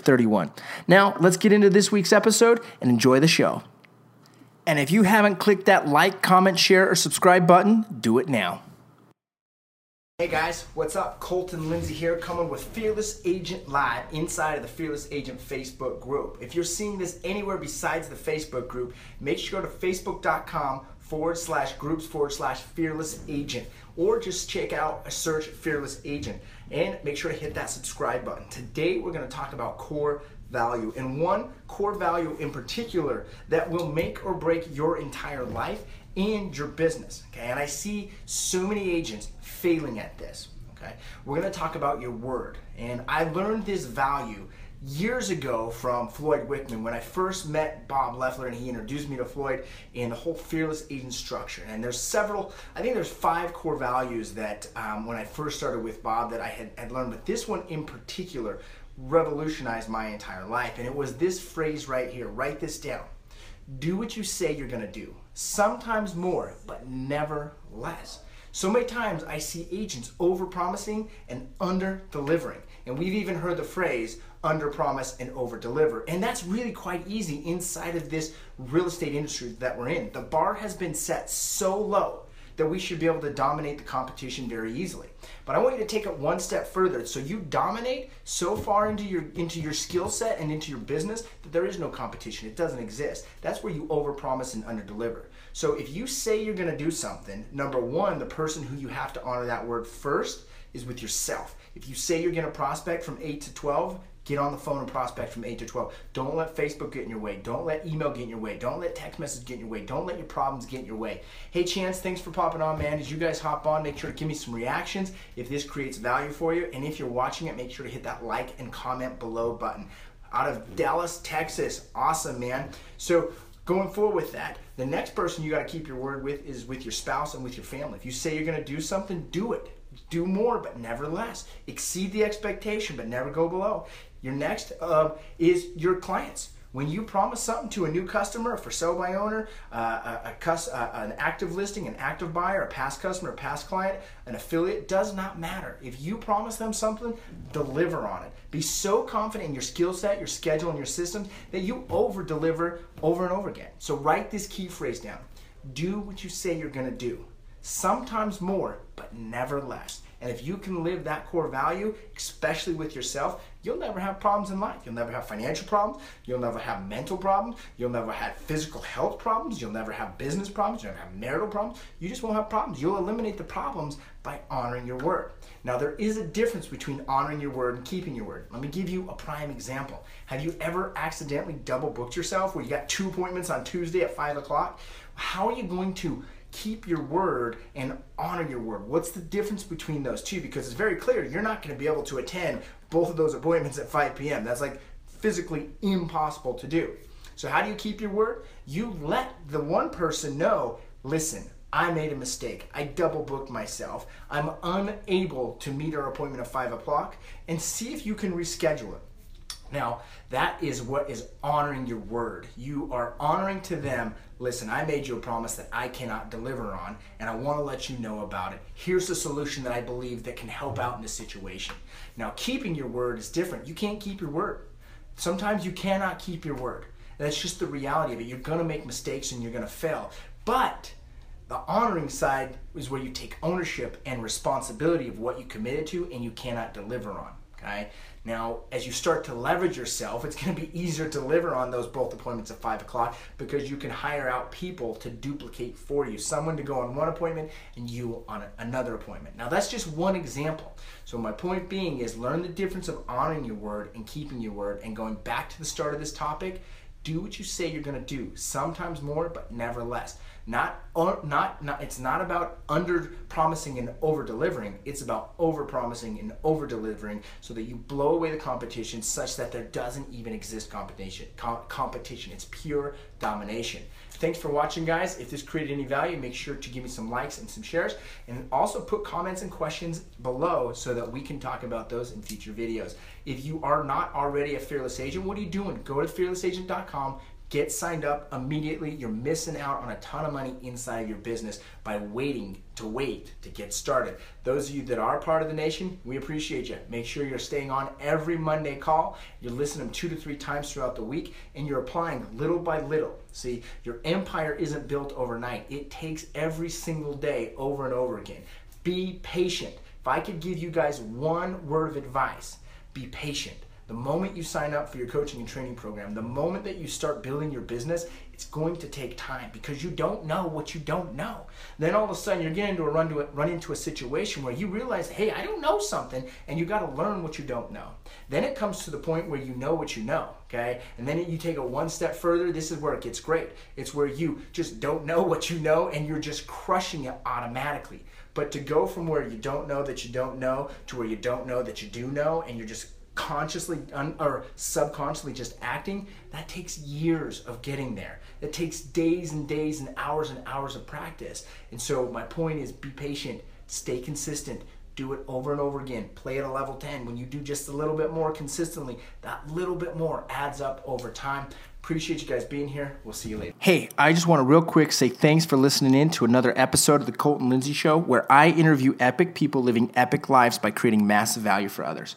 31. Now, let's get into this week's episode and enjoy the show. And if you haven't clicked that like, comment, share, or subscribe button, do it now. Hey guys, what's up? Colton Lindsay here, coming with Fearless Agent Live inside of the Fearless Agent Facebook group. If you're seeing this anywhere besides the Facebook group, make sure to go to facebook.com forward slash groups forward slash fearless agent or just check out a search fearless agent and make sure to hit that subscribe button. Today we're going to talk about core value and one core value in particular that will make or break your entire life and your business. Okay, and I see so many agents failing at this. Okay, we're going to talk about your word, and I learned this value years ago from Floyd Wickman when I first met Bob Leffler and he introduced me to Floyd in the whole fearless agent structure. And there's several, I think there's five core values that um, when I first started with Bob that I had, had learned, but this one in particular revolutionized my entire life. And it was this phrase right here write this down. Do what you say you're going to do. Sometimes more, but never less. So many times I see agents over promising and under delivering. And we've even heard the phrase under promise and over deliver. And that's really quite easy inside of this real estate industry that we're in. The bar has been set so low that we should be able to dominate the competition very easily. But I want you to take it one step further. So you dominate so far into your into your skill set and into your business that there is no competition. It doesn't exist. That's where you overpromise and underdeliver. So if you say you're going to do something, number 1, the person who you have to honor that word first is with yourself. If you say you're going to prospect from 8 to 12, Get on the phone and prospect from 8 to 12. Don't let Facebook get in your way. Don't let email get in your way. Don't let text message get in your way. Don't let your problems get in your way. Hey, Chance, thanks for popping on, man. As you guys hop on, make sure to give me some reactions if this creates value for you. And if you're watching it, make sure to hit that like and comment below button. Out of Dallas, Texas. Awesome, man. So, going forward with that, the next person you got to keep your word with is with your spouse and with your family. If you say you're going to do something, do it. Do more, but never less. Exceed the expectation, but never go below. Your next uh, is your clients. When you promise something to a new customer, for sale by owner, uh, a, a cus- uh, an active listing, an active buyer, a past customer, a past client, an affiliate, does not matter. If you promise them something, deliver on it. Be so confident in your skill set, your schedule, and your systems that you over deliver over and over again. So write this key phrase down. Do what you say you're to do. Sometimes more, but never less. And if you can live that core value, especially with yourself, you'll never have problems in life. You'll never have financial problems. You'll never have mental problems. You'll never have physical health problems. You'll never have business problems. You'll never have marital problems. You just won't have problems. You'll eliminate the problems by honoring your word. Now, there is a difference between honoring your word and keeping your word. Let me give you a prime example. Have you ever accidentally double booked yourself where you got two appointments on Tuesday at 5 o'clock? How are you going to keep your word and honor your word. What's the difference between those two? Because it's very clear you're not going to be able to attend both of those appointments at 5 p.m. That's like physically impossible to do. So, how do you keep your word? You let the one person know listen, I made a mistake. I double booked myself. I'm unable to meet our appointment at 5 o'clock and see if you can reschedule it. Now, that is what is honoring your word. You are honoring to them, listen, I made you a promise that I cannot deliver on, and I want to let you know about it. Here's the solution that I believe that can help out in this situation. Now, keeping your word is different. You can't keep your word. Sometimes you cannot keep your word. That's just the reality of it. You're going to make mistakes and you're going to fail. But the honoring side is where you take ownership and responsibility of what you committed to and you cannot deliver on. Okay? Now, as you start to leverage yourself, it's going to be easier to deliver on those both appointments at five o'clock because you can hire out people to duplicate for you. Someone to go on one appointment and you on another appointment. Now, that's just one example. So, my point being is learn the difference of honoring your word and keeping your word. And going back to the start of this topic, do what you say you're going to do. Sometimes more, but never less. Not, not, not. It's not about under promising and over delivering. It's about over promising and over delivering, so that you blow away the competition, such that there doesn't even exist competition. Com- competition. It's pure domination. Thanks for watching, guys. If this created any value, make sure to give me some likes and some shares, and also put comments and questions below so that we can talk about those in future videos. If you are not already a fearless agent, what are you doing? Go to fearlessagent.com Get signed up immediately. You're missing out on a ton of money inside of your business by waiting to wait to get started. Those of you that are part of the nation, we appreciate you. Make sure you're staying on every Monday call. You're listening two to three times throughout the week and you're applying little by little. See, your empire isn't built overnight. It takes every single day over and over again. Be patient. If I could give you guys one word of advice, be patient the moment you sign up for your coaching and training program, the moment that you start building your business, it's going to take time because you don't know what you don't know. Then all of a sudden you're getting to run to a, run into a situation where you realize, hey, I don't know something, and you got to learn what you don't know. Then it comes to the point where you know what you know, okay? And then you take it one step further. This is where it gets great. It's where you just don't know what you know, and you're just crushing it automatically. But to go from where you don't know that you don't know to where you don't know that you do know, and you're just consciously un, or subconsciously just acting, that takes years of getting there. It takes days and days and hours and hours of practice. And so my point is be patient, stay consistent, do it over and over again. Play at a level 10. When you do just a little bit more consistently, that little bit more adds up over time. Appreciate you guys being here. We'll see you later. Hey, I just want to real quick say thanks for listening in to another episode of the Colton Lindsay Show, where I interview epic people living epic lives by creating massive value for others.